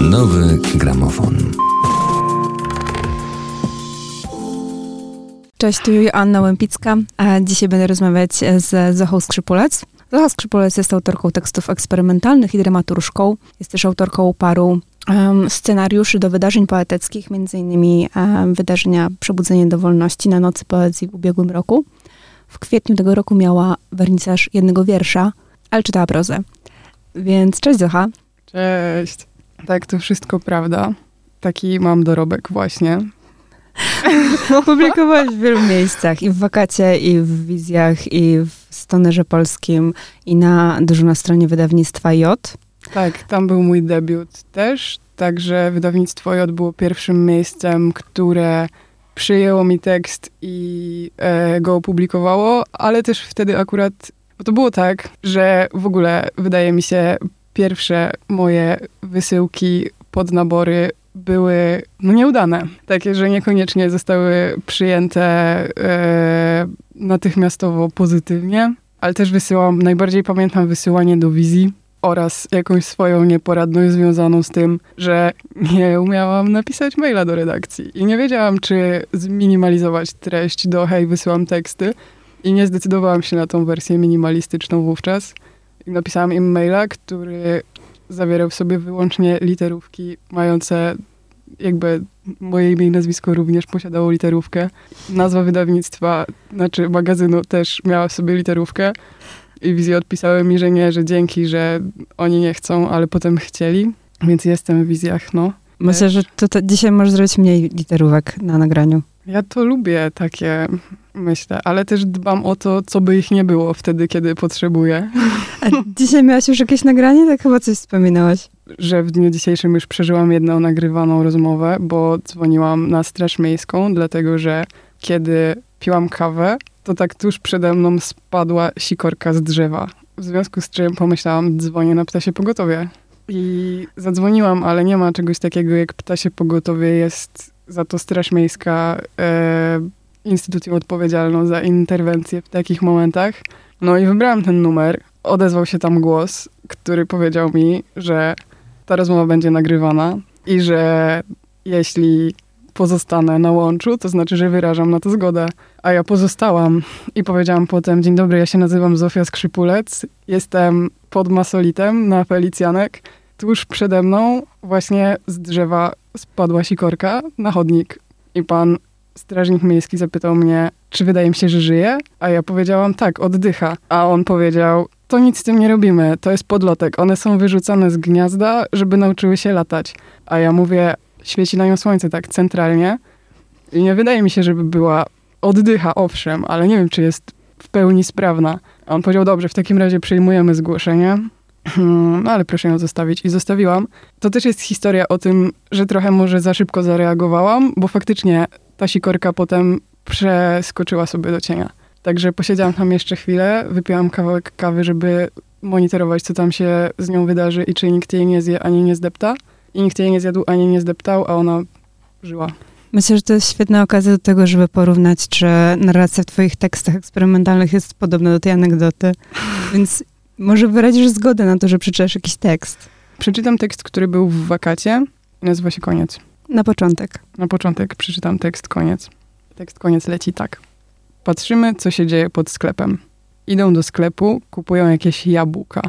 Nowy gramofon. Cześć, tu Joanna Łępicka, a dzisiaj będę rozmawiać z Zochą Skrzypulec. Zocha Skrzypulec jest autorką tekstów eksperymentalnych i dramaturżką. Jest też autorką paru um, scenariuszy do wydarzeń poetyckich, m.in. Um, wydarzenia Przebudzenie do Wolności na Nocy Poezji w ubiegłym roku. W kwietniu tego roku miała wernisaż jednego wiersza, ale czytała prozę. Więc cześć Zocha. Cześć. Tak, to wszystko prawda. Taki mam dorobek właśnie. Publikowałeś w wielu miejscach, i w Wakacie, i w Wizjach, i w Stonerze Polskim, i na, dużo na stronie wydawnictwa J. Tak, tam był mój debiut też, także wydawnictwo J było pierwszym miejscem, które przyjęło mi tekst i e, go opublikowało, ale też wtedy akurat, bo to było tak, że w ogóle wydaje mi się pierwsze moje wysyłki pod nabory były no, nieudane. Takie, że niekoniecznie zostały przyjęte e, natychmiastowo pozytywnie, ale też wysyłam, najbardziej pamiętam wysyłanie do wizji oraz jakąś swoją nieporadność związaną z tym, że nie umiałam napisać maila do redakcji i nie wiedziałam, czy zminimalizować treść do hej, wysyłam teksty i nie zdecydowałam się na tą wersję minimalistyczną wówczas. Napisałam im maila, który zawierał w sobie wyłącznie literówki mające jakby moje imię i nazwisko również posiadało literówkę. Nazwa wydawnictwa, znaczy magazynu też miała w sobie literówkę. I wizje odpisały mi, że nie, że dzięki, że oni nie chcą, ale potem chcieli. Więc jestem w wizjach, no. Myślę, że to, to dzisiaj możesz zrobić mniej literówek na nagraniu. Ja to lubię takie, myślę, ale też dbam o to, co by ich nie było wtedy, kiedy potrzebuję. A dzisiaj miałaś już jakieś nagranie? Tak chyba coś wspominałaś. Że w dniu dzisiejszym już przeżyłam jedną nagrywaną rozmowę, bo dzwoniłam na Straż Miejską, dlatego że kiedy piłam kawę, to tak tuż przede mną spadła sikorka z drzewa. W związku z czym pomyślałam, dzwonię na ptasie pogotowie. I zadzwoniłam, ale nie ma czegoś takiego jak ptasie pogotowie. Jest za to Straż Miejska e, instytucją odpowiedzialną za interwencję w takich momentach. No i wybrałam ten numer. Odezwał się tam głos, który powiedział mi, że ta rozmowa będzie nagrywana i że jeśli pozostanę na łączu, to znaczy, że wyrażam na to zgodę. A ja pozostałam i powiedziałam potem, dzień dobry, ja się nazywam Zofia Skrzypulec, jestem pod Masolitem na Felicjanek. Tuż przede mną właśnie z drzewa spadła sikorka na chodnik i pan strażnik miejski zapytał mnie, czy wydaje mi się, że żyje? A ja powiedziałam, tak, oddycha. A on powiedział, to nic z tym nie robimy, to jest podlotek. One są wyrzucane z gniazda, żeby nauczyły się latać. A ja mówię, świeci na nią słońce tak centralnie i nie wydaje mi się, żeby była oddycha, owszem, ale nie wiem, czy jest w pełni sprawna. A on powiedział, dobrze, w takim razie przyjmujemy zgłoszenie. No ale proszę ją zostawić. I zostawiłam. To też jest historia o tym, że trochę może za szybko zareagowałam, bo faktycznie ta sikorka potem przeskoczyła sobie do cienia. Także posiedziałam tam jeszcze chwilę, wypiłam kawałek kawy, żeby monitorować, co tam się z nią wydarzy i czy nikt jej nie zje ani nie zdepta. I nikt jej nie zjadł ani nie zdeptał, a ona żyła. Myślę, że to jest świetna okazja do tego, żeby porównać, czy narracja w twoich tekstach eksperymentalnych jest podobna do tej anegdoty. Więc może wyrazisz zgodę na to, że przeczytasz jakiś tekst. Przeczytam tekst, który był w wakacie i nazywa się Koniec. Na początek. Na początek przeczytam tekst Koniec. Tekst Koniec leci tak. Patrzymy, co się dzieje pod sklepem. Idą do sklepu, kupują jakieś jabłka.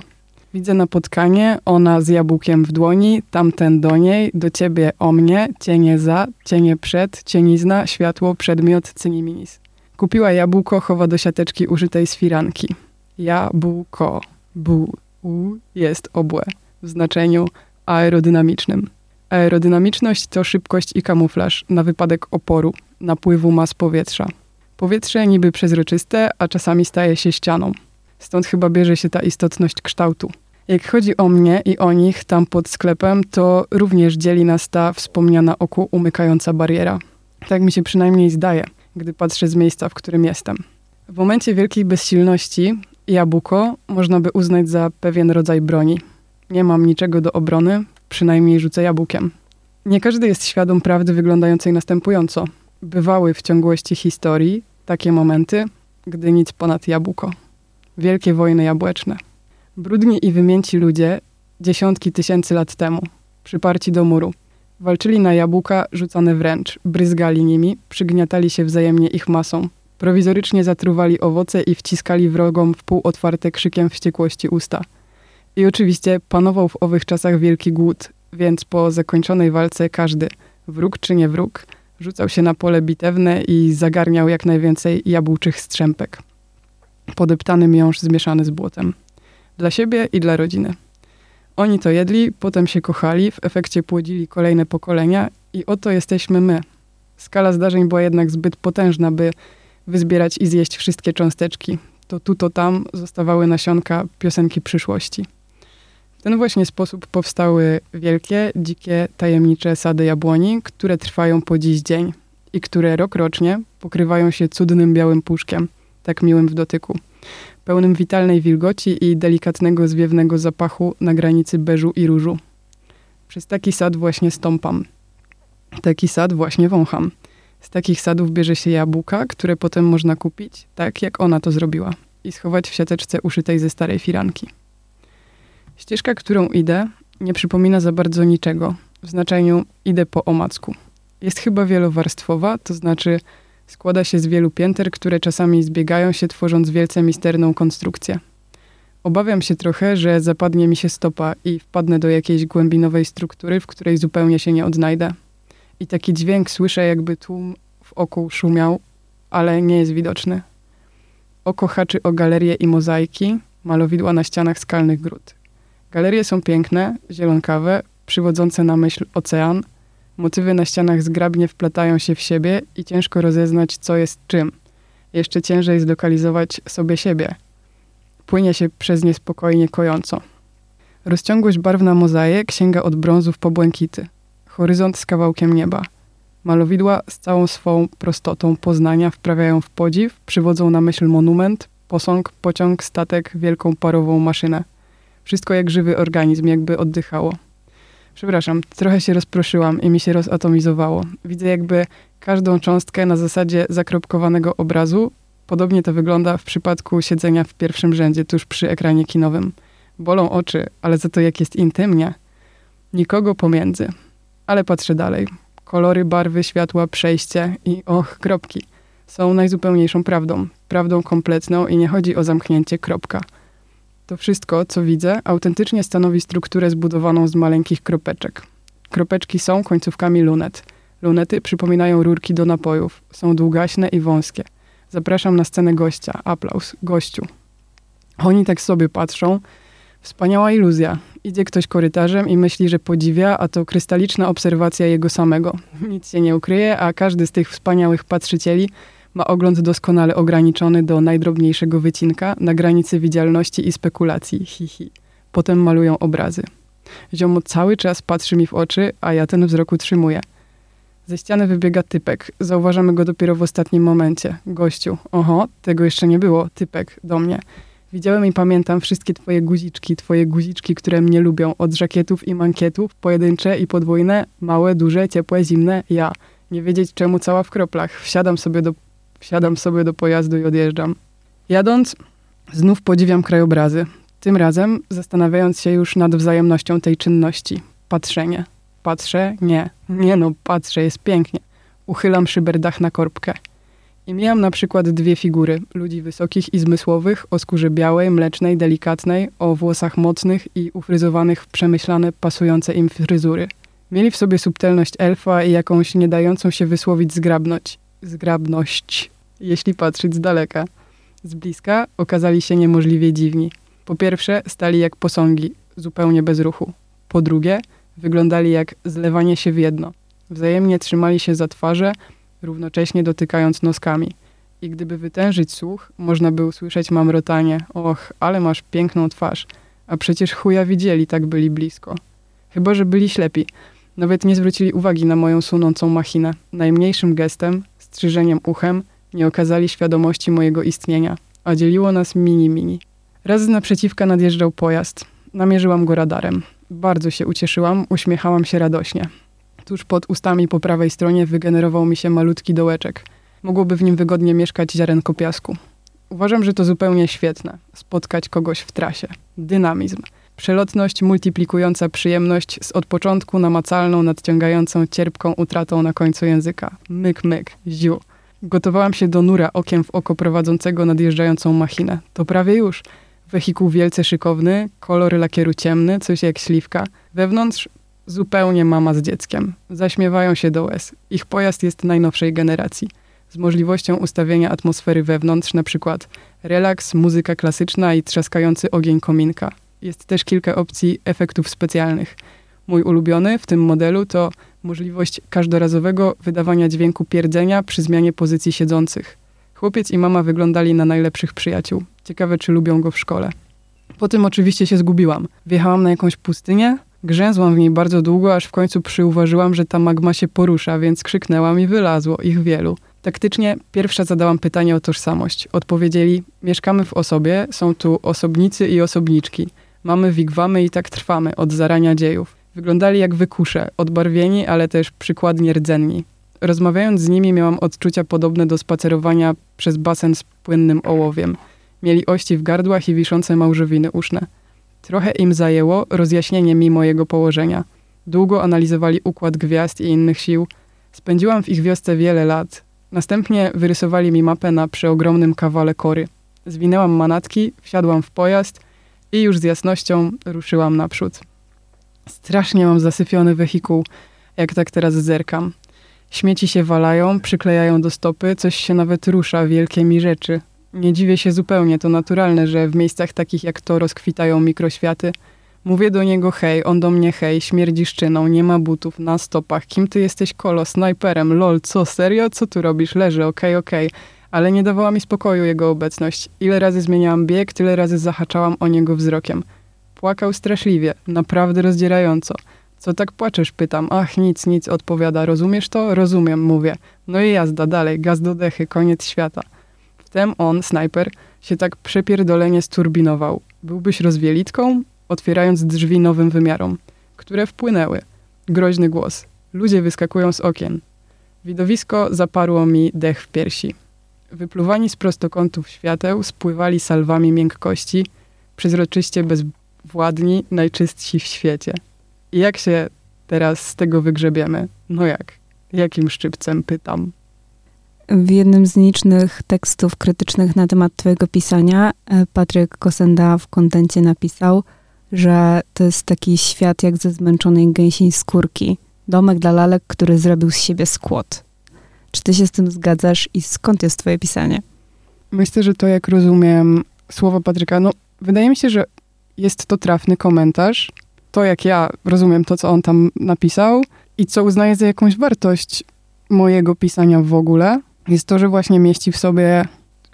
Widzę napotkanie, ona z jabłkiem w dłoni, tamten do niej, do ciebie o mnie, cienie za, cienie przed, cienizna, światło, przedmiot, cyniminis. Kupiła jabłko, chowa do siateczki użytej z firanki. Jabłko, bu, u jest obłe w znaczeniu aerodynamicznym. Aerodynamiczność to szybkość i kamuflaż na wypadek oporu, napływu mas powietrza. Powietrze niby przezroczyste, a czasami staje się ścianą. Stąd chyba bierze się ta istotność kształtu. Jak chodzi o mnie i o nich tam pod sklepem, to również dzieli nas ta wspomniana oku umykająca bariera. Tak mi się przynajmniej zdaje, gdy patrzę z miejsca, w którym jestem. W momencie wielkiej bezsilności jabłko można by uznać za pewien rodzaj broni. Nie mam niczego do obrony, przynajmniej rzucę jabłkiem. Nie każdy jest świadom prawdy wyglądającej następująco. Bywały w ciągłości historii takie momenty, gdy nic ponad jabłko. Wielkie wojny jabłeczne. Brudni i wymięci ludzie dziesiątki tysięcy lat temu. przyparci do muru. Walczyli na jabłka rzucane wręcz, bryzgali nimi, przygniatali się wzajemnie ich masą. Prowizorycznie zatruwali owoce i wciskali wrogom w pół otwarte krzykiem wściekłości usta. I oczywiście panował w owych czasach wielki głód, więc po zakończonej walce każdy, wróg czy nie wróg, rzucał się na pole bitewne i zagarniał jak najwięcej jabłczych strzępek. Podeptany miąższ zmieszany z błotem. Dla siebie i dla rodziny. Oni to jedli, potem się kochali, w efekcie płodzili kolejne pokolenia i oto jesteśmy my. Skala zdarzeń była jednak zbyt potężna, by wyzbierać i zjeść wszystkie cząsteczki. To tu, to tam zostawały nasionka piosenki przyszłości. Ten właśnie sposób powstały wielkie, dzikie, tajemnicze sady jabłoni, które trwają po dziś dzień i które rok rocznie pokrywają się cudnym białym puszkiem, tak miłym w dotyku, pełnym witalnej wilgoci i delikatnego zwiewnego zapachu na granicy beżu i różu. Przez taki sad właśnie stąpam. Taki sad właśnie wącham. Z takich sadów bierze się jabłka, które potem można kupić, tak jak ona to zrobiła, i schować w siateczce uszytej ze starej firanki. Ścieżka, którą idę, nie przypomina za bardzo niczego, w znaczeniu idę po omacku. Jest chyba wielowarstwowa, to znaczy składa się z wielu pięter, które czasami zbiegają się, tworząc wielce misterną konstrukcję. Obawiam się trochę, że zapadnie mi się stopa i wpadnę do jakiejś głębinowej struktury, w której zupełnie się nie odnajdę. I taki dźwięk słyszę, jakby tłum w oku szumiał, ale nie jest widoczny. Oko haczy o galerie i mozaiki, malowidła na ścianach skalnych gród. Galerie są piękne, zielonkawe, przywodzące na myśl ocean. Motywy na ścianach zgrabnie wplatają się w siebie i ciężko rozeznać, co jest czym. Jeszcze ciężej zlokalizować sobie siebie. Płynie się przez nie spokojnie kojąco. Rozciągłość barw na mozaik sięga od brązów po błękity. Horyzont z kawałkiem nieba. Malowidła z całą swą prostotą poznania wprawiają w podziw, przywodzą na myśl monument, posąg, pociąg, statek, wielką parową maszynę. Wszystko jak żywy organizm, jakby oddychało. Przepraszam, trochę się rozproszyłam i mi się rozatomizowało. Widzę jakby każdą cząstkę na zasadzie zakropkowanego obrazu. Podobnie to wygląda w przypadku siedzenia w pierwszym rzędzie tuż przy ekranie kinowym. Bolą oczy, ale za to jak jest intymnie. Nikogo pomiędzy. Ale patrzę dalej. Kolory, barwy, światła, przejście i och, kropki. Są najzupełniejszą prawdą. Prawdą kompletną i nie chodzi o zamknięcie kropka. To wszystko, co widzę, autentycznie stanowi strukturę zbudowaną z maleńkich kropeczek. Kropeczki są końcówkami lunet. Lunety przypominają rurki do napojów. Są długaśne i wąskie. Zapraszam na scenę gościa. Aplauz. Gościu. Oni tak sobie patrzą. Wspaniała iluzja. Idzie ktoś korytarzem i myśli, że podziwia, a to krystaliczna obserwacja jego samego. Nic się nie ukryje, a każdy z tych wspaniałych patrzycieli ma ogląd doskonale ograniczony do najdrobniejszego wycinka na granicy widzialności i spekulacji. Hi, hi. Potem malują obrazy. Ziomo cały czas patrzy mi w oczy, a ja ten wzrok utrzymuję. Ze ściany wybiega typek. Zauważamy go dopiero w ostatnim momencie. Gościu. Oho, tego jeszcze nie było. Typek. Do mnie. Widziałem i pamiętam wszystkie twoje guziczki, twoje guziczki, które mnie lubią. Od żakietów i mankietów, pojedyncze i podwójne, małe, duże, ciepłe, zimne. Ja. Nie wiedzieć czemu cała w kroplach. Wsiadam sobie do Wsiadam sobie do pojazdu i odjeżdżam. Jadąc, znów podziwiam krajobrazy. Tym razem zastanawiając się już nad wzajemnością tej czynności. Patrzenie. Patrzę? Nie. Nie no, patrzę, jest pięknie. Uchylam szyberdach na korbkę. I mijam na przykład dwie figury, ludzi wysokich i zmysłowych, o skórze białej, mlecznej, delikatnej, o włosach mocnych i ufryzowanych w przemyślane, pasujące im fryzury. Mieli w sobie subtelność elfa i jakąś nie dającą się wysłowić zgrabność zgrabność, jeśli patrzeć z daleka. Z bliska okazali się niemożliwie dziwni. Po pierwsze, stali jak posągi, zupełnie bez ruchu. Po drugie, wyglądali jak zlewanie się w jedno. Wzajemnie trzymali się za twarze, równocześnie dotykając noskami. I gdyby wytężyć słuch, można by usłyszeć mamrotanie: Och, ale masz piękną twarz. A przecież chuja widzieli, tak byli blisko. Chyba, że byli ślepi. Nawet nie zwrócili uwagi na moją sunącą machinę. Najmniejszym gestem, strzyżeniem uchem, nie okazali świadomości mojego istnienia, a dzieliło nas mini-mini. Raz z naprzeciwka nadjeżdżał pojazd. Namierzyłam go radarem. Bardzo się ucieszyłam, uśmiechałam się radośnie. Tuż pod ustami po prawej stronie wygenerował mi się malutki dołeczek. Mogłoby w nim wygodnie mieszkać ziarenko piasku. Uważam, że to zupełnie świetne. Spotkać kogoś w trasie. Dynamizm. Przelotność multiplikująca przyjemność z od początku namacalną, nadciągającą cierpką utratą na końcu języka. Myk, myk, ziu. Gotowałam się do nura okiem w oko prowadzącego nadjeżdżającą machinę. To prawie już. Wehikuł wielce szykowny, kolor lakieru ciemny, coś jak śliwka. Wewnątrz zupełnie mama z dzieckiem. Zaśmiewają się do łez. Ich pojazd jest najnowszej generacji. Z możliwością ustawienia atmosfery wewnątrz, na przykład relaks, muzyka klasyczna i trzaskający ogień kominka. Jest też kilka opcji efektów specjalnych. Mój ulubiony w tym modelu to możliwość każdorazowego wydawania dźwięku pierdzenia przy zmianie pozycji siedzących. Chłopiec i mama wyglądali na najlepszych przyjaciół. Ciekawe, czy lubią go w szkole. Po tym oczywiście się zgubiłam. Wjechałam na jakąś pustynię, grzęzłam w niej bardzo długo, aż w końcu przyuważyłam, że ta magma się porusza, więc krzyknęłam i wylazło ich wielu. Taktycznie pierwsza zadałam pytanie o tożsamość. Odpowiedzieli: Mieszkamy w osobie, są tu osobnicy i osobniczki. Mamy wigwamy i tak trwamy od zarania dziejów. Wyglądali jak wykusze, odbarwieni, ale też przykładnie rdzenni. Rozmawiając z nimi miałam odczucia podobne do spacerowania przez basen z płynnym ołowiem. Mieli ości w gardłach i wiszące małżowiny uszne. Trochę im zajęło rozjaśnienie mi mojego położenia. Długo analizowali układ gwiazd i innych sił. Spędziłam w ich wiosce wiele lat. Następnie wyrysowali mi mapę na przeogromnym kawale kory. Zwinęłam manatki, wsiadłam w pojazd i już z jasnością ruszyłam naprzód. Strasznie mam zasypiony wehikuł, jak tak teraz zerkam. Śmieci się walają, przyklejają do stopy, coś się nawet rusza, wielkie mi rzeczy. Nie dziwię się zupełnie, to naturalne, że w miejscach takich jak to rozkwitają mikroświaty. Mówię do niego hej, on do mnie hej, śmierdzi szczyną, nie ma butów, na stopach. Kim ty jesteś, kolo? Snajperem, lol, co, serio? Co tu robisz? Leży, okej, okay, okej. Okay. Ale nie dawała mi spokoju jego obecność. Ile razy zmieniałam bieg, tyle razy zahaczałam o niego wzrokiem. Płakał straszliwie, naprawdę rozdzierająco. Co tak płaczesz? Pytam. Ach, nic, nic, odpowiada. Rozumiesz to? Rozumiem, mówię. No i jazda, dalej, gaz do dechy, koniec świata. Wtem on, snajper, się tak przepierdolenie sturbinował. Byłbyś rozwielitką? Otwierając drzwi nowym wymiarom, które wpłynęły. Groźny głos. Ludzie wyskakują z okien. Widowisko zaparło mi dech w piersi. Wypluwani z prostokątów świateł spływali salwami miękkości, przezroczyście bezwładni, najczystsi w świecie. I jak się teraz z tego wygrzebiemy? No jak? Jakim szczypcem pytam? W jednym z licznych tekstów krytycznych na temat twojego pisania e, Patryk Kosenda w kontencie napisał, że to jest taki świat jak ze zmęczonej gęsiej skórki. Domek dla lalek, który zrobił z siebie skłot. Czy ty się z tym zgadzasz i skąd jest twoje pisanie? Myślę, że to jak rozumiem słowa Patryka, no wydaje mi się, że jest to trafny komentarz. To jak ja rozumiem to, co on tam napisał i co uznaję za jakąś wartość mojego pisania w ogóle, jest to, że właśnie mieści w sobie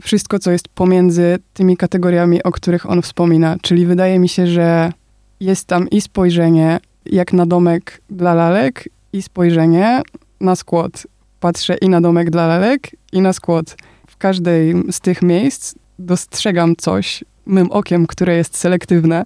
wszystko, co jest pomiędzy tymi kategoriami, o których on wspomina. Czyli wydaje mi się, że jest tam i spojrzenie jak na domek dla lalek, i spojrzenie na skład. Patrzę i na domek dla lalek, i na skład. W każdej z tych miejsc dostrzegam coś mym okiem, które jest selektywne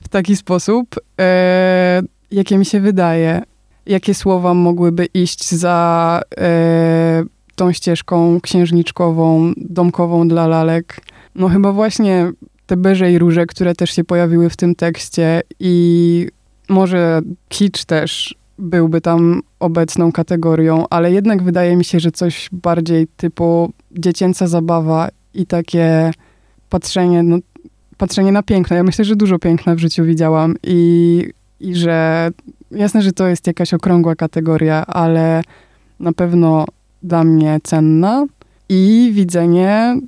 w taki sposób, e, jakie mi się wydaje. Jakie słowa mogłyby iść za e, tą ścieżką księżniczkową, domkową dla lalek. No chyba właśnie te beże i róże, które też się pojawiły w tym tekście i może kicz też byłby tam obecną kategorią, ale jednak wydaje mi się, że coś bardziej typu dziecięca zabawa i takie patrzenie, no, patrzenie na piękno. Ja myślę, że dużo piękna w życiu widziałam i, i że jasne, że to jest jakaś okrągła kategoria, ale na pewno dla mnie cenna i widzenie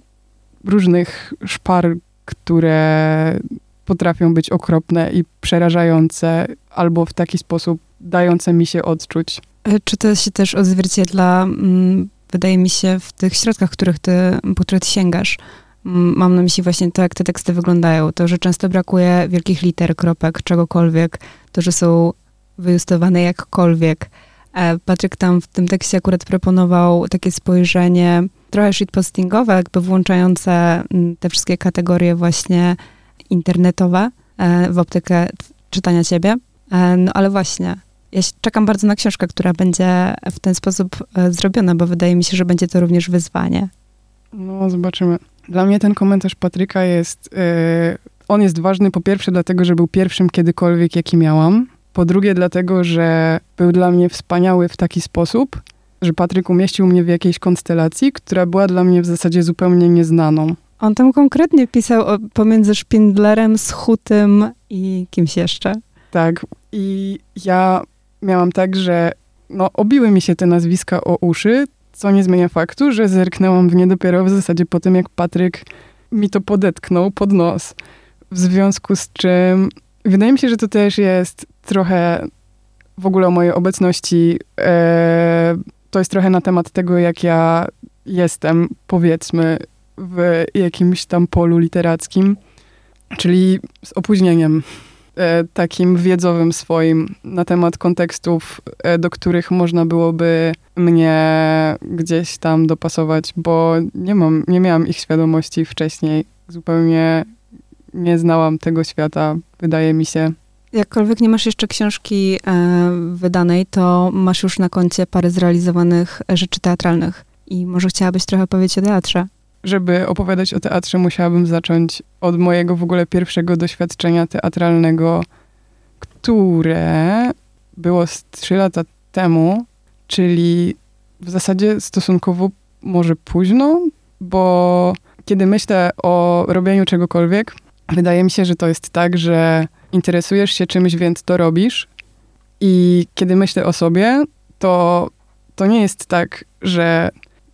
różnych szpar, które potrafią być okropne i przerażające, albo w taki sposób dające mi się odczuć. E, czy to się też odzwierciedla, mm, wydaje mi się, w tych środkach, których ty, po ty sięgasz? Mm, mam na myśli właśnie to, jak te teksty wyglądają. To, że często brakuje wielkich liter, kropek, czegokolwiek. To, że są wyjustowane jakkolwiek. E, Patryk tam w tym tekście akurat proponował takie spojrzenie trochę shitpostingowe, jakby włączające mm, te wszystkie kategorie właśnie internetowe e, w optykę czytania ciebie. No ale właśnie, ja czekam bardzo na książkę, która będzie w ten sposób zrobiona, bo wydaje mi się, że będzie to również wyzwanie. No, zobaczymy. Dla mnie ten komentarz Patryka jest on jest ważny po pierwsze dlatego, że był pierwszym kiedykolwiek, jaki miałam. Po drugie dlatego, że był dla mnie wspaniały w taki sposób, że Patryk umieścił mnie w jakiejś konstelacji, która była dla mnie w zasadzie zupełnie nieznaną. On tam konkretnie pisał o, pomiędzy Szpindlerem, Schutym i kimś jeszcze. Tak. I ja miałam tak, że no, obiły mi się te nazwiska o uszy, co nie zmienia faktu, że zerknęłam w nie dopiero w zasadzie po tym, jak Patryk mi to podetknął pod nos. W związku z czym wydaje mi się, że to też jest trochę w ogóle o mojej obecności. E, to jest trochę na temat tego, jak ja jestem, powiedzmy, w jakimś tam polu literackim, czyli z opóźnieniem takim wiedzowym swoim na temat kontekstów, e, do których można byłoby mnie gdzieś tam dopasować, bo nie mam, nie miałam ich świadomości wcześniej. Zupełnie nie znałam tego świata, wydaje mi się. Jakkolwiek nie masz jeszcze książki e, wydanej, to masz już na koncie parę zrealizowanych rzeczy teatralnych. I może chciałabyś trochę powiedzieć o teatrze? Żeby opowiadać o teatrze, musiałabym zacząć od mojego w ogóle pierwszego doświadczenia teatralnego, które było z trzy lata temu, czyli w zasadzie stosunkowo może późno, bo kiedy myślę o robieniu czegokolwiek, wydaje mi się, że to jest tak, że interesujesz się czymś, więc to robisz. I kiedy myślę o sobie, to to nie jest tak, że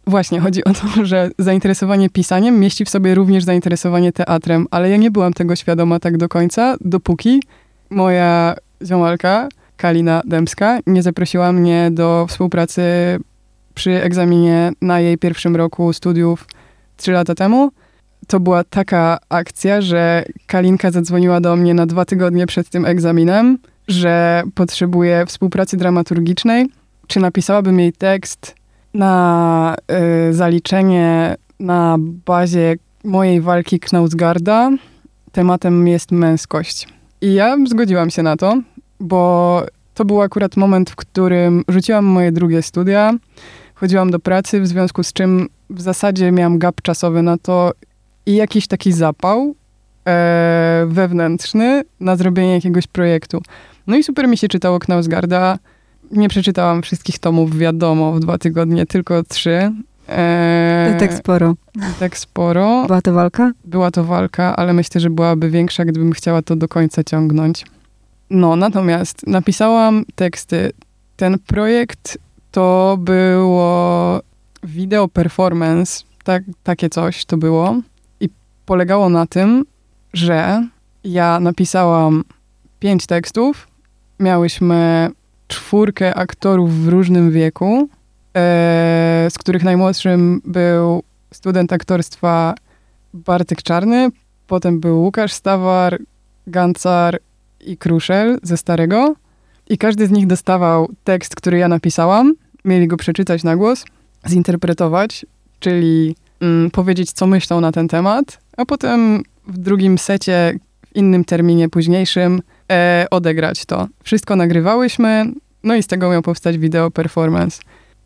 właśnie chodzi o to, że zainteresowanie pisaniem mieści w sobie również zainteresowanie teatrem, ale ja nie byłam tego świadoma tak do końca, dopóki moja ziomalka, Kalina Dębska, nie zaprosiła mnie do współpracy przy egzaminie na jej pierwszym roku studiów trzy lata temu to była taka akcja, że Kalinka zadzwoniła do mnie na dwa tygodnie przed tym egzaminem, że potrzebuje współpracy dramaturgicznej. Czy napisałabym jej tekst na y, zaliczenie na bazie mojej walki Knausgarda. Tematem jest męskość. I ja zgodziłam się na to, bo to był akurat moment, w którym rzuciłam moje drugie studia, chodziłam do pracy, w związku z czym w zasadzie miałam gap czasowy na to, i jakiś taki zapał e, wewnętrzny na zrobienie jakiegoś projektu. No i super mi się czytało Knausgarda. Nie przeczytałam wszystkich tomów, wiadomo, w dwa tygodnie, tylko trzy. E, tak sporo. Tak sporo. Była to walka? Była to walka, ale myślę, że byłaby większa, gdybym chciała to do końca ciągnąć. No, natomiast napisałam teksty. Ten projekt to było wideo performance, tak, takie coś to było polegało na tym, że ja napisałam pięć tekstów, miałyśmy czwórkę aktorów w różnym wieku, e, z których najmłodszym był student aktorstwa Bartek Czarny, potem był Łukasz Stawar, Gancar i Kruszel ze Starego. I każdy z nich dostawał tekst, który ja napisałam. Mieli go przeczytać na głos, zinterpretować, czyli mm, powiedzieć, co myślą na ten temat a potem w drugim secie, w innym terminie późniejszym, e, odegrać to. Wszystko nagrywałyśmy, no i z tego miał powstać wideo performance.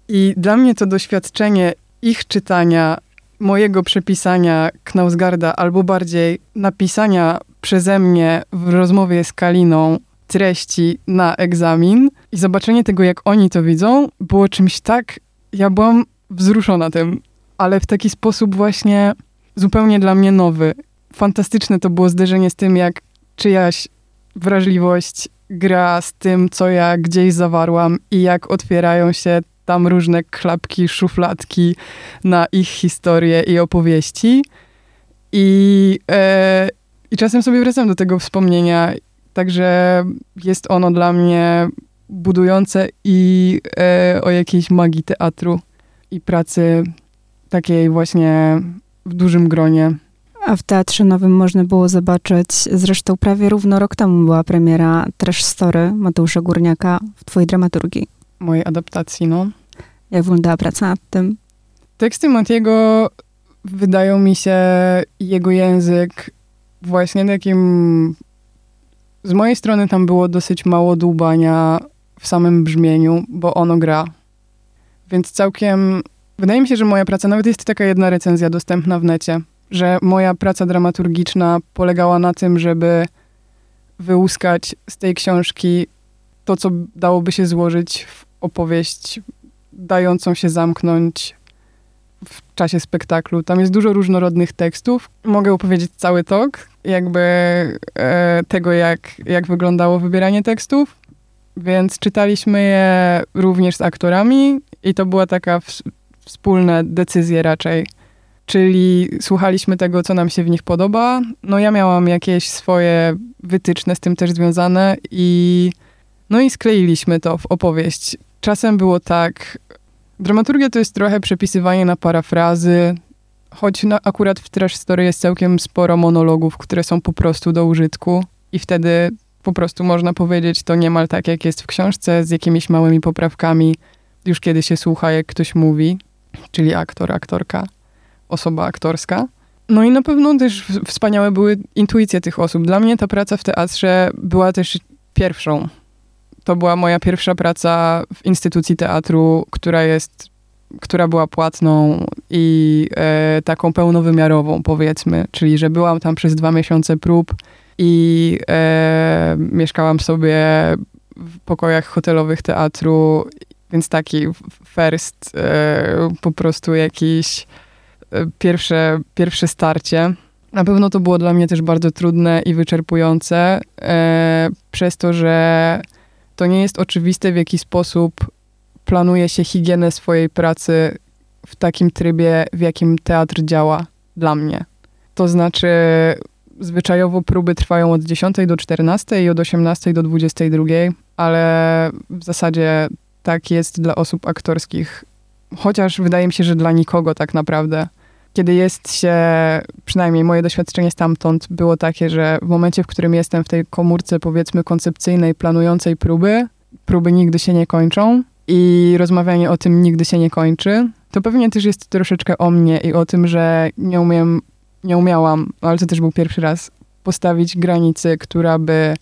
I dla mnie to doświadczenie ich czytania, mojego przepisania Knausgarda, albo bardziej napisania przeze mnie w rozmowie z Kaliną treści na egzamin i zobaczenie tego, jak oni to widzą, było czymś tak, ja byłam wzruszona tym, ale w taki sposób właśnie zupełnie dla mnie nowy. Fantastyczne to było zderzenie z tym, jak czyjaś wrażliwość gra z tym, co ja gdzieś zawarłam i jak otwierają się tam różne klapki, szufladki na ich historie i opowieści. I, e, I czasem sobie wracam do tego wspomnienia, także jest ono dla mnie budujące i e, o jakiejś magii teatru i pracy takiej właśnie w dużym gronie. A w Teatrze Nowym można było zobaczyć, zresztą prawie równo rok temu była premiera Trash Story Mateusza Górniaka w twojej dramaturgii. Mojej adaptacji, no. Jak wyglądała praca nad tym? Teksty Matiego wydają mi się jego język właśnie takim... Z mojej strony tam było dosyć mało dłubania w samym brzmieniu, bo ono gra. Więc całkiem Wydaje mi się, że moja praca, nawet jest taka jedna recenzja dostępna w necie, że moja praca dramaturgiczna polegała na tym, żeby wyłuskać z tej książki to, co dałoby się złożyć w opowieść dającą się zamknąć w czasie spektaklu. Tam jest dużo różnorodnych tekstów. Mogę opowiedzieć cały tok, jakby e, tego, jak, jak wyglądało wybieranie tekstów. Więc czytaliśmy je również z aktorami i to była taka wspólna decyzja raczej. Czyli słuchaliśmy tego, co nam się w nich podoba. No ja miałam jakieś swoje wytyczne z tym też związane i no i skleiliśmy to w opowieść. Czasem było tak, dramaturgia to jest trochę przepisywanie na parafrazy, choć no, akurat w Trash Story jest całkiem sporo monologów, które są po prostu do użytku i wtedy po prostu można powiedzieć to niemal tak, jak jest w książce, z jakimiś małymi poprawkami, już kiedy się słucha, jak ktoś mówi, czyli aktor, aktorka, osoba aktorska. No i na pewno też wspaniałe były intuicje tych osób. Dla mnie ta praca w teatrze była też pierwszą to była moja pierwsza praca w instytucji teatru, która jest, która była płatną i e, taką pełnowymiarową, powiedzmy. Czyli, że byłam tam przez dwa miesiące prób i e, mieszkałam sobie w pokojach hotelowych teatru, więc taki first, e, po prostu jakiś pierwsze, pierwsze starcie. Na pewno to było dla mnie też bardzo trudne i wyczerpujące, e, przez to, że to nie jest oczywiste, w jaki sposób planuje się higienę swojej pracy w takim trybie, w jakim teatr działa dla mnie. To znaczy, zwyczajowo próby trwają od 10 do 14 i od 18 do 22, ale w zasadzie tak jest dla osób aktorskich, chociaż wydaje mi się, że dla nikogo tak naprawdę kiedy jest się, przynajmniej moje doświadczenie stamtąd było takie, że w momencie, w którym jestem w tej komórce, powiedzmy, koncepcyjnej, planującej próby, próby nigdy się nie kończą i rozmawianie o tym nigdy się nie kończy, to pewnie też jest troszeczkę o mnie i o tym, że nie umiem, nie umiałam, ale to też był pierwszy raz, postawić granicy, która by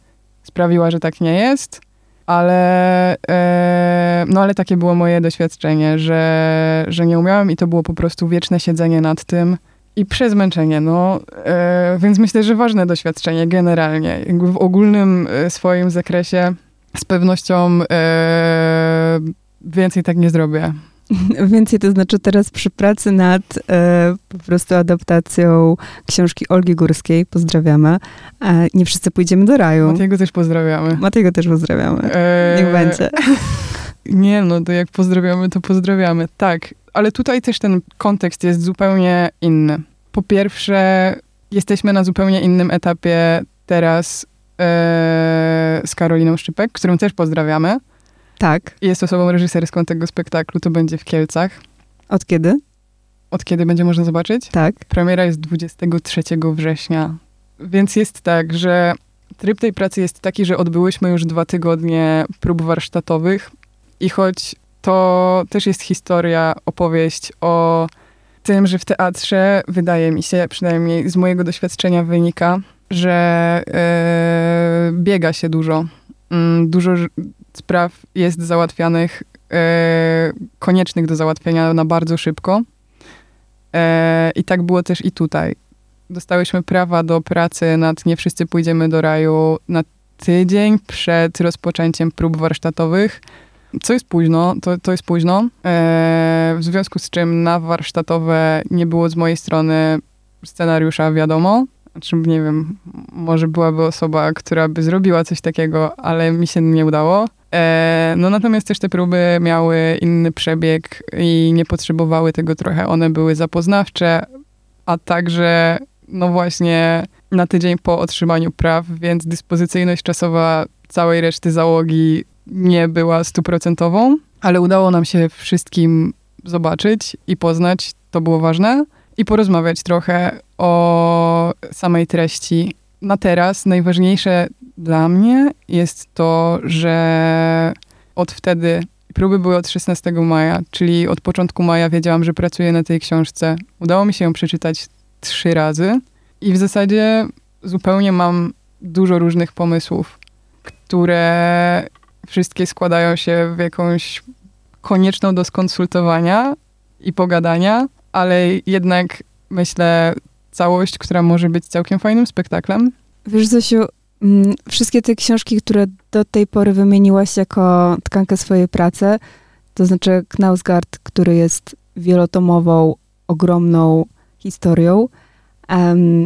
sprawiła, że tak nie jest ale, e, no ale takie było moje doświadczenie, że, że nie umiałam i to było po prostu wieczne siedzenie nad tym i przezmęczenie, no. E, więc myślę, że ważne doświadczenie generalnie. W ogólnym e, swoim zakresie z pewnością więcej tak nie zrobię. Więcej to znaczy teraz przy pracy nad e, po prostu adaptacją książki Olgi Górskiej, pozdrawiamy, e, nie wszyscy pójdziemy do raju. Matiego też pozdrawiamy. Matiego też pozdrawiamy. E, Niech będzie. Nie, no to jak pozdrawiamy, to pozdrawiamy. Tak, ale tutaj też ten kontekst jest zupełnie inny. Po pierwsze, jesteśmy na zupełnie innym etapie teraz e, z Karoliną Szczypek, którą też pozdrawiamy. Tak. Jest osobą reżyserską tego spektaklu, to będzie w Kielcach. Od kiedy? Od kiedy będzie można zobaczyć? Tak. Premiera jest 23 września. Więc jest tak, że tryb tej pracy jest taki, że odbyłyśmy już dwa tygodnie prób warsztatowych i choć to też jest historia, opowieść o tym, że w teatrze, wydaje mi się, przynajmniej z mojego doświadczenia wynika, że yy, biega się dużo. Yy, dużo spraw jest załatwianych, e, koniecznych do załatwienia na bardzo szybko. E, I tak było też i tutaj. Dostałyśmy prawa do pracy nad Nie wszyscy pójdziemy do raju na tydzień przed rozpoczęciem prób warsztatowych. Co jest późno, to, to jest późno. E, w związku z czym na warsztatowe nie było z mojej strony scenariusza wiadomo. Znaczy, nie wiem, może byłaby osoba, która by zrobiła coś takiego, ale mi się nie udało. E, no natomiast też te próby miały inny przebieg i nie potrzebowały tego trochę. One były zapoznawcze, a także no właśnie na tydzień po otrzymaniu praw, więc dyspozycyjność czasowa całej reszty załogi nie była stuprocentową, ale udało nam się wszystkim zobaczyć i poznać, to było ważne, i porozmawiać trochę o samej treści. Na teraz najważniejsze dla mnie jest to, że od wtedy próby były od 16 maja, czyli od początku maja wiedziałam, że pracuję na tej książce. Udało mi się ją przeczytać trzy razy i w zasadzie zupełnie mam dużo różnych pomysłów, które wszystkie składają się w jakąś konieczną do skonsultowania i pogadania, ale jednak myślę całość, która może być całkiem fajnym spektaklem. Wiesz, Zosiu, wszystkie te książki, które do tej pory wymieniłaś jako tkankę swojej pracy, to znaczy Knausgard, który jest wielotomową, ogromną historią,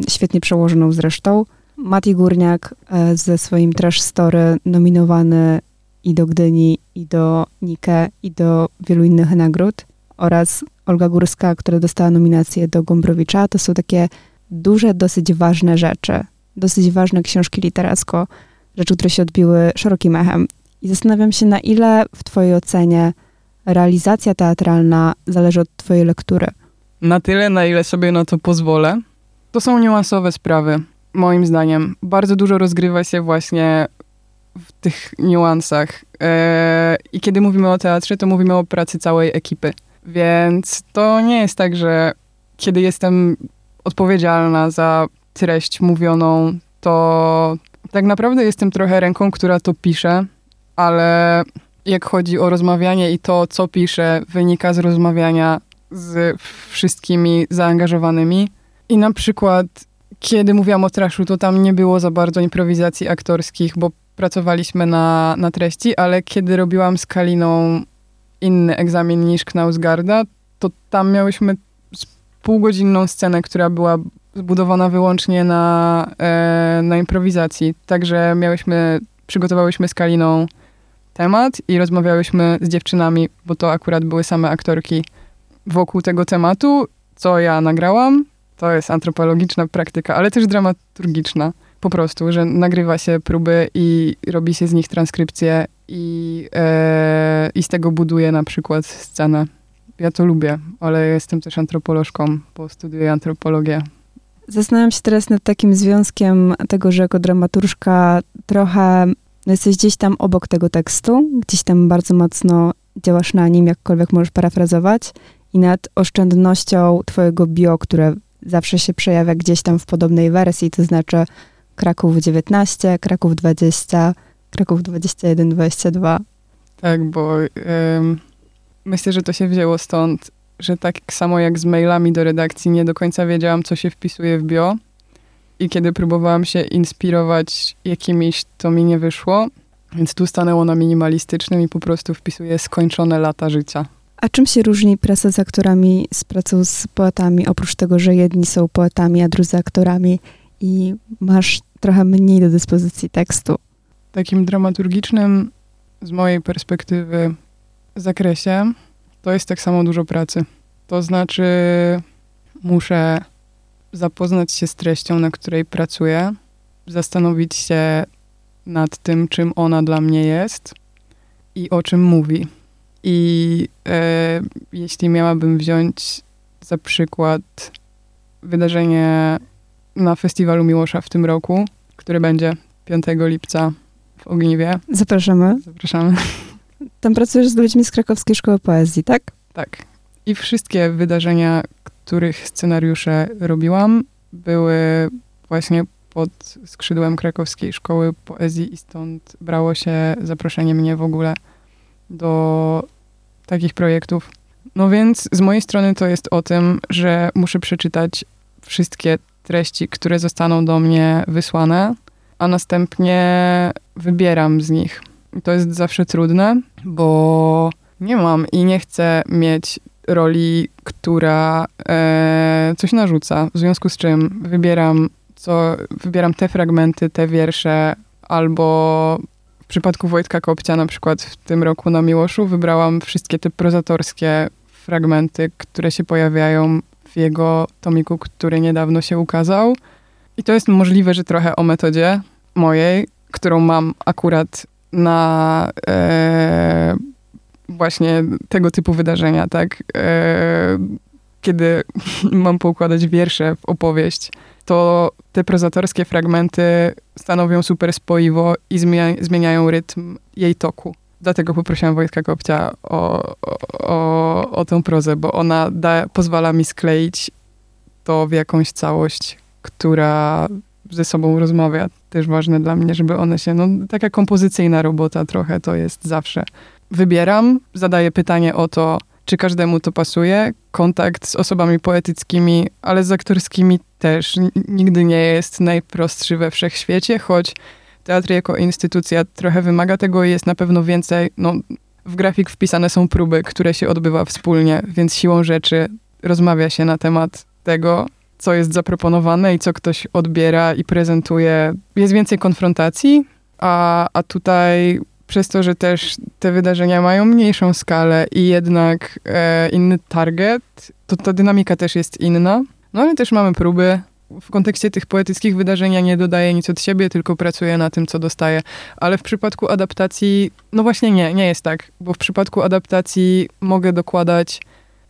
świetnie przełożoną zresztą. Mati Górniak e, ze swoim Trash Story nominowany i do Gdyni, i do Nike, i do wielu innych nagród. Oraz Olga Górska, która dostała nominację do Gombrowicza. To są takie duże, dosyć ważne rzeczy. Dosyć ważne książki literacko, rzeczy, które się odbiły szerokim echem. I zastanawiam się, na ile w twojej ocenie realizacja teatralna zależy od twojej lektury. Na tyle, na ile sobie na to pozwolę. To są niuansowe sprawy, moim zdaniem. Bardzo dużo rozgrywa się właśnie w tych niuansach. Eee, I kiedy mówimy o teatrze, to mówimy o pracy całej ekipy. Więc to nie jest tak, że kiedy jestem odpowiedzialna za treść mówioną, to tak naprawdę jestem trochę ręką, która to pisze, ale jak chodzi o rozmawianie i to, co piszę, wynika z rozmawiania z wszystkimi zaangażowanymi. I na przykład, kiedy mówiłam o traszu, to tam nie było za bardzo improwizacji aktorskich, bo pracowaliśmy na, na treści, ale kiedy robiłam z Kaliną inny egzamin niż Knausgarda, to tam miałyśmy półgodzinną scenę, która była zbudowana wyłącznie na, e, na improwizacji. Także miałyśmy, przygotowałyśmy z Kaliną temat i rozmawiałyśmy z dziewczynami, bo to akurat były same aktorki wokół tego tematu, co ja nagrałam. To jest antropologiczna praktyka, ale też dramaturgiczna. Po prostu, że nagrywa się próby i robi się z nich transkrypcje i, e, i z tego buduje na przykład scenę. Ja to lubię, ale jestem też antropolożką, bo studiuję antropologię. Zastanawiam się teraz nad takim związkiem tego, że jako dramaturżka trochę jesteś gdzieś tam obok tego tekstu, gdzieś tam bardzo mocno działasz na nim, jakkolwiek możesz parafrazować, i nad oszczędnością twojego bio, które zawsze się przejawia gdzieś tam w podobnej wersji, to znaczy Kraków 19, Kraków 20, Kraków 21, 22. Tak, bo ym, myślę, że to się wzięło stąd, że tak samo jak z mailami do redakcji nie do końca wiedziałam, co się wpisuje w bio. I kiedy próbowałam się inspirować jakimiś, to mi nie wyszło. Więc tu stanęło na minimalistycznym i po prostu wpisuję skończone lata życia. A czym się różni praca z aktorami z pracą z poetami, oprócz tego, że jedni są poetami, a drudzy aktorami i masz trochę mniej do dyspozycji tekstu? Takim dramaturgicznym, z mojej perspektywy, zakresie to jest tak samo dużo pracy. To znaczy, muszę zapoznać się z treścią, na której pracuję, zastanowić się nad tym, czym ona dla mnie jest i o czym mówi. I e, jeśli miałabym wziąć za przykład wydarzenie na Festiwalu Miłosza w tym roku, które będzie 5 lipca w Ogniwie. Zapraszamy. Zapraszamy. Tam pracujesz z ludźmi z Krakowskiej Szkoły Poezji, tak? Tak. I wszystkie wydarzenia, których scenariusze robiłam, były właśnie pod skrzydłem Krakowskiej Szkoły Poezji i stąd brało się zaproszenie mnie w ogóle do takich projektów. No więc z mojej strony to jest o tym, że muszę przeczytać wszystkie treści, które zostaną do mnie wysłane, a następnie wybieram z nich. To jest zawsze trudne, bo nie mam i nie chcę mieć roli, która e, coś narzuca. W związku z czym wybieram, co, wybieram te fragmenty, te wiersze, albo w przypadku Wojtka Kopcia na przykład w tym roku na Miłoszu wybrałam wszystkie te prozatorskie fragmenty, które się pojawiają w jego tomiku, który niedawno się ukazał. I to jest możliwe, że trochę o metodzie mojej, którą mam akurat na e, właśnie tego typu wydarzenia, tak? E, kiedy mam poukładać wiersze w opowieść, to te prozatorskie fragmenty stanowią super spoiwo i zmieniają rytm jej toku. Dlatego poprosiłam Wojtka Kopcia o, o, o, o tę prozę, bo ona da, pozwala mi skleić to w jakąś całość, która ze sobą rozmawia. Też ważne dla mnie, żeby one się, no taka kompozycyjna robota trochę to jest zawsze. Wybieram, zadaję pytanie o to, czy każdemu to pasuje. Kontakt z osobami poetyckimi, ale z aktorskimi też nigdy nie jest najprostszy we wszechświecie, choć teatr jako instytucja trochę wymaga tego i jest na pewno więcej. No, w grafik wpisane są próby, które się odbywa wspólnie, więc siłą rzeczy rozmawia się na temat tego, co jest zaproponowane i co ktoś odbiera i prezentuje. Jest więcej konfrontacji, a, a tutaj przez to, że też te wydarzenia mają mniejszą skalę i jednak e, inny target, to ta dynamika też jest inna. No ale też mamy próby. W kontekście tych poetyckich wydarzeń ja nie dodaję nic od siebie, tylko pracuję na tym, co dostaję. Ale w przypadku adaptacji, no właśnie nie, nie jest tak, bo w przypadku adaptacji mogę dokładać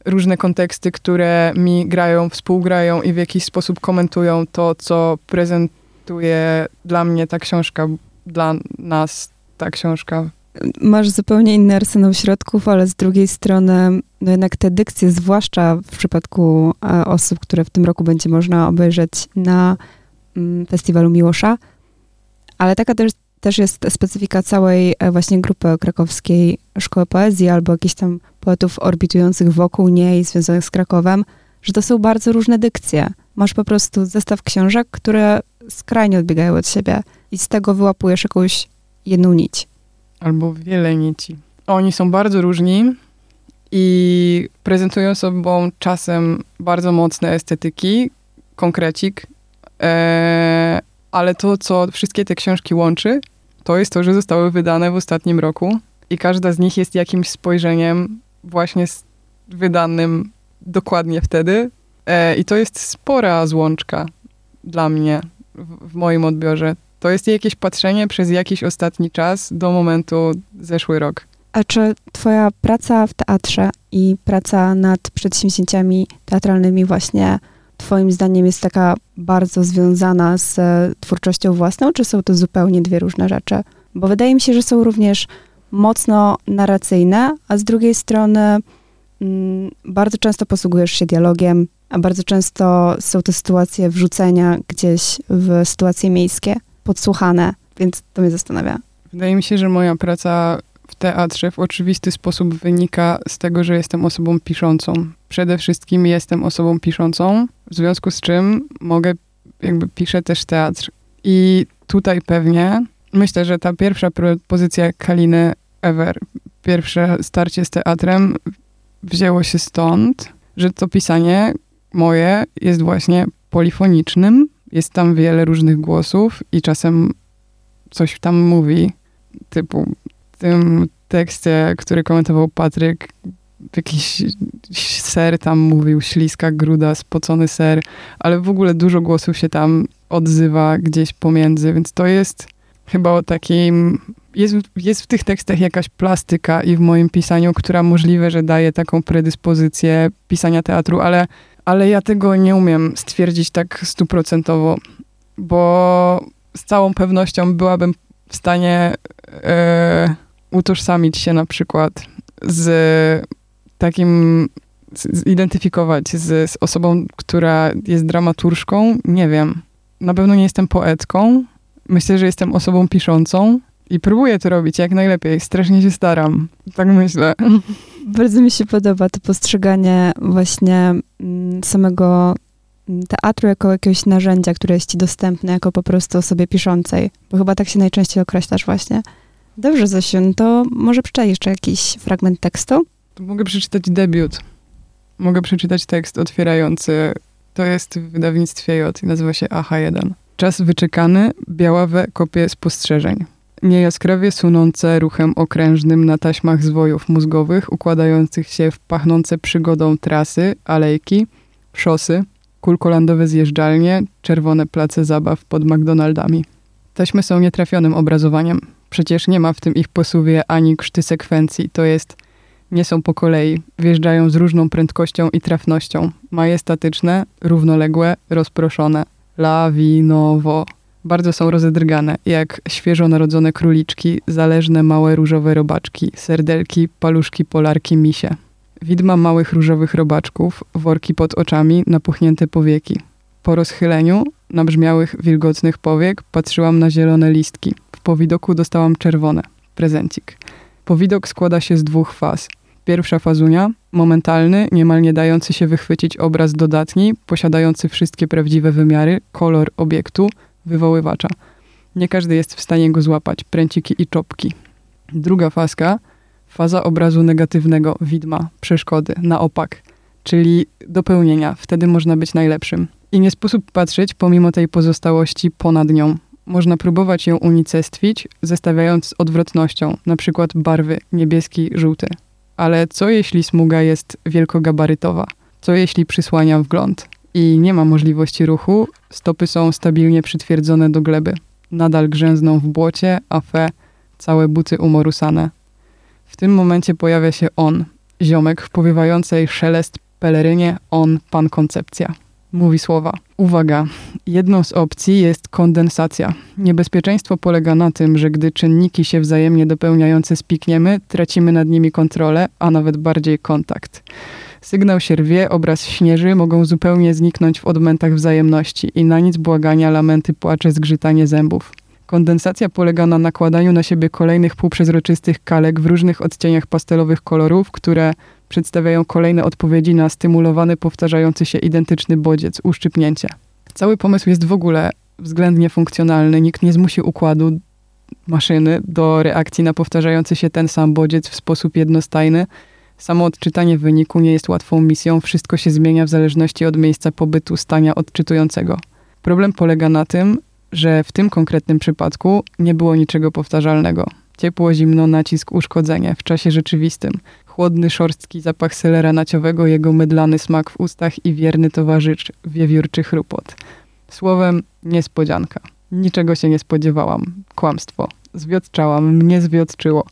różne konteksty, które mi grają, współgrają i w jakiś sposób komentują to, co prezentuje dla mnie ta książka, dla nas ta książka. Masz zupełnie inny arsenał środków, ale z drugiej strony, no jednak te dykcje, zwłaszcza w przypadku e, osób, które w tym roku będzie można obejrzeć na mm, festiwalu Miłosza, ale taka też, też jest specyfika całej e, właśnie grupy krakowskiej Szkoły Poezji albo jakichś tam poetów orbitujących wokół niej, związanych z Krakowem, że to są bardzo różne dykcje. Masz po prostu zestaw książek, które skrajnie odbiegają od siebie i z tego wyłapujesz jakąś jedną nić. Albo wiele nici. Oni są bardzo różni i prezentują sobą czasem bardzo mocne estetyki, konkrecik, e, ale to, co wszystkie te książki łączy, to jest to, że zostały wydane w ostatnim roku i każda z nich jest jakimś spojrzeniem właśnie wydanym dokładnie wtedy. E, I to jest spora złączka dla mnie w, w moim odbiorze. To jest jakieś patrzenie przez jakiś ostatni czas do momentu zeszły rok. A czy twoja praca w teatrze i praca nad przedsięwzięciami teatralnymi właśnie twoim zdaniem jest taka bardzo związana z twórczością własną, czy są to zupełnie dwie różne rzeczy? Bo wydaje mi się, że są również mocno narracyjne, a z drugiej strony mm, bardzo często posługujesz się dialogiem, a bardzo często są to sytuacje wrzucenia gdzieś w sytuacje miejskie podsłuchane, więc to mnie zastanawia. Wydaje mi się, że moja praca teatrze w oczywisty sposób wynika z tego, że jestem osobą piszącą. Przede wszystkim jestem osobą piszącą, w związku z czym mogę, jakby piszę też teatr. I tutaj pewnie myślę, że ta pierwsza pozycja Kaliny ever, pierwsze starcie z teatrem wzięło się stąd, że to pisanie moje jest właśnie polifonicznym, jest tam wiele różnych głosów i czasem coś tam mówi, typu tym tekście, który komentował Patryk, jakiś ser tam mówił, śliska gruda, spocony ser, ale w ogóle dużo głosów się tam odzywa gdzieś pomiędzy, więc to jest chyba o takim... Jest, jest w tych tekstach jakaś plastyka i w moim pisaniu, która możliwe, że daje taką predyspozycję pisania teatru, ale ale ja tego nie umiem stwierdzić tak stuprocentowo, bo z całą pewnością byłabym w stanie e, utożsamić się na przykład z takim, zidentyfikować z, z osobą, która jest dramaturżką. Nie wiem. Na pewno nie jestem poetką. Myślę, że jestem osobą piszącą. I próbuję to robić jak najlepiej. Strasznie się staram. Tak myślę. Bardzo mi się podoba to postrzeganie właśnie mm, samego mm, teatru jako jakiegoś narzędzia, które jest ci dostępne, jako po prostu osobie piszącej. Bo chyba tak się najczęściej określasz właśnie. Dobrze, Zosiu, no to może przeczytaj jeszcze jakiś fragment tekstu? To mogę przeczytać debiut. Mogę przeczytać tekst otwierający. To jest w wydawnictwie J i nazywa się AH1. Czas wyczekany, białawe kopie spostrzeżeń niejaskrawie sunące ruchem okrężnym na taśmach zwojów mózgowych, układających się w pachnące przygodą trasy, alejki, szosy, kulkolandowe zjeżdżalnie, czerwone place zabaw pod McDonaldami. Taśmy są nietrafionym obrazowaniem. Przecież nie ma w tym ich posuwie ani krzty sekwencji, to jest nie są po kolei, wjeżdżają z różną prędkością i trafnością, majestatyczne, równoległe, rozproszone, lawinowo, bardzo są rozedrgane, jak świeżo narodzone króliczki, zależne małe różowe robaczki, serdelki, paluszki, polarki, misie. Widma małych różowych robaczków, worki pod oczami, napuchnięte powieki. Po rozchyleniu, nabrzmiałych, wilgotnych powiek, patrzyłam na zielone listki. W powidoku dostałam czerwone. Prezencik. Powidok składa się z dwóch faz. Pierwsza fazunia, momentalny, niemal nie dający się wychwycić obraz dodatni, posiadający wszystkie prawdziwe wymiary, kolor obiektu, wywoływacza. Nie każdy jest w stanie go złapać, pręciki i czopki. Druga faska, faza obrazu negatywnego, widma, przeszkody, na opak, czyli dopełnienia. Wtedy można być najlepszym. I nie sposób patrzeć pomimo tej pozostałości ponad nią. Można próbować ją unicestwić, zestawiając z odwrotnością, przykład barwy niebieski, żółty. Ale co jeśli smuga jest wielkogabarytowa? Co jeśli przysłania wgląd? I nie ma możliwości ruchu, stopy są stabilnie przytwierdzone do gleby. Nadal grzęzną w błocie, a fe, całe buty umorusane. W tym momencie pojawia się on, ziomek w powiewającej szelest pelerynie, on, pan koncepcja mówi słowa. Uwaga, jedną z opcji jest kondensacja. Niebezpieczeństwo polega na tym, że gdy czynniki się wzajemnie dopełniające spikniemy, tracimy nad nimi kontrolę, a nawet bardziej kontakt. Sygnał się rwie, obraz śnieży, mogą zupełnie zniknąć w odmętach wzajemności i na nic błagania, lamenty, płacze, zgrzytanie zębów. Kondensacja polega na nakładaniu na siebie kolejnych półprzezroczystych kalek w różnych odcieniach pastelowych kolorów, które przedstawiają kolejne odpowiedzi na stymulowany, powtarzający się identyczny bodziec, uszczypnięcie. Cały pomysł jest w ogóle względnie funkcjonalny. Nikt nie zmusi układu maszyny do reakcji na powtarzający się ten sam bodziec w sposób jednostajny. Samo odczytanie wyniku nie jest łatwą misją, wszystko się zmienia w zależności od miejsca pobytu stania odczytującego. Problem polega na tym, że w tym konkretnym przypadku nie było niczego powtarzalnego. Ciepło, zimno, nacisk, uszkodzenie w czasie rzeczywistym. Chłodny, szorstki zapach selera naciowego, jego mydlany smak w ustach i wierny towarzysz, wiewiórczy chrupot. Słowem, niespodzianka. Niczego się nie spodziewałam. Kłamstwo. Zwiotczałam, mnie zwiotczyło.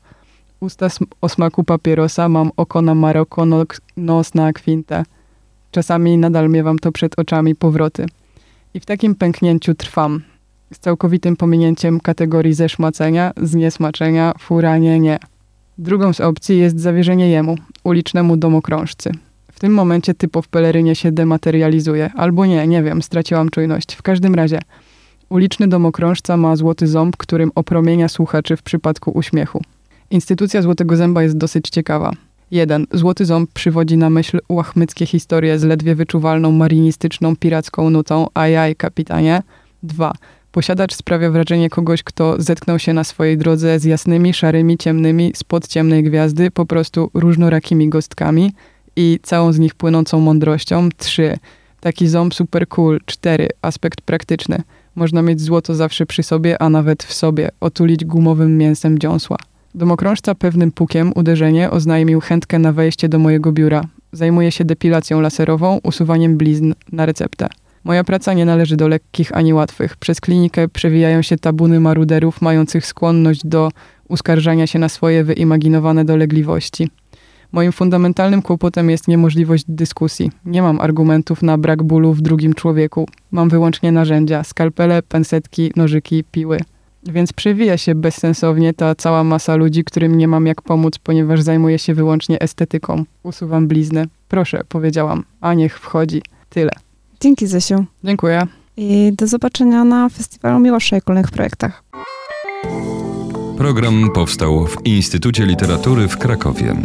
Usta o smaku papierosa, mam oko na Maroko, nos na kwintę. Czasami nadal miewam to przed oczami powroty. I w takim pęknięciu trwam, z całkowitym pominięciem kategorii zeszmacenia, zniesmaczenia, furanie nie. Drugą z opcji jest zawierzenie jemu, ulicznemu domokrążcy. W tym momencie typo w pelerynie się dematerializuje. Albo nie, nie wiem, straciłam czujność. W każdym razie, uliczny domokrążca ma złoty ząb, którym opromienia słuchaczy w przypadku uśmiechu. Instytucja Złotego Zęba jest dosyć ciekawa. 1. Złoty Ząb przywodzi na myśl łachmyckie historie z ledwie wyczuwalną marinistyczną piracką nutą ajaj kapitanie. 2. Posiadacz sprawia wrażenie kogoś, kto zetknął się na swojej drodze z jasnymi, szarymi, ciemnymi, spod ciemnej gwiazdy, po prostu różnorakimi gostkami i całą z nich płynącą mądrością. 3. Taki ząb super cool. 4. Aspekt praktyczny. Można mieć złoto zawsze przy sobie, a nawet w sobie, otulić gumowym mięsem dziąsła. Domokrążca pewnym pukiem, uderzenie, oznajmił chętkę na wejście do mojego biura. Zajmuje się depilacją laserową, usuwaniem blizn na receptę. Moja praca nie należy do lekkich ani łatwych. Przez klinikę przewijają się tabuny maruderów mających skłonność do uskarżania się na swoje wyimaginowane dolegliwości. Moim fundamentalnym kłopotem jest niemożliwość dyskusji. Nie mam argumentów na brak bólu w drugim człowieku. Mam wyłącznie narzędzia: skalpele, pensetki, nożyki, piły. Więc przewija się bezsensownie ta cała masa ludzi, którym nie mam jak pomóc, ponieważ zajmuję się wyłącznie estetyką. Usuwam bliznę. Proszę, powiedziałam, a niech wchodzi. Tyle. Dzięki, Zesiu. Dziękuję. I do zobaczenia na Festiwalu Miłosza i kolejnych projektach. Program powstał w Instytucie Literatury w Krakowie.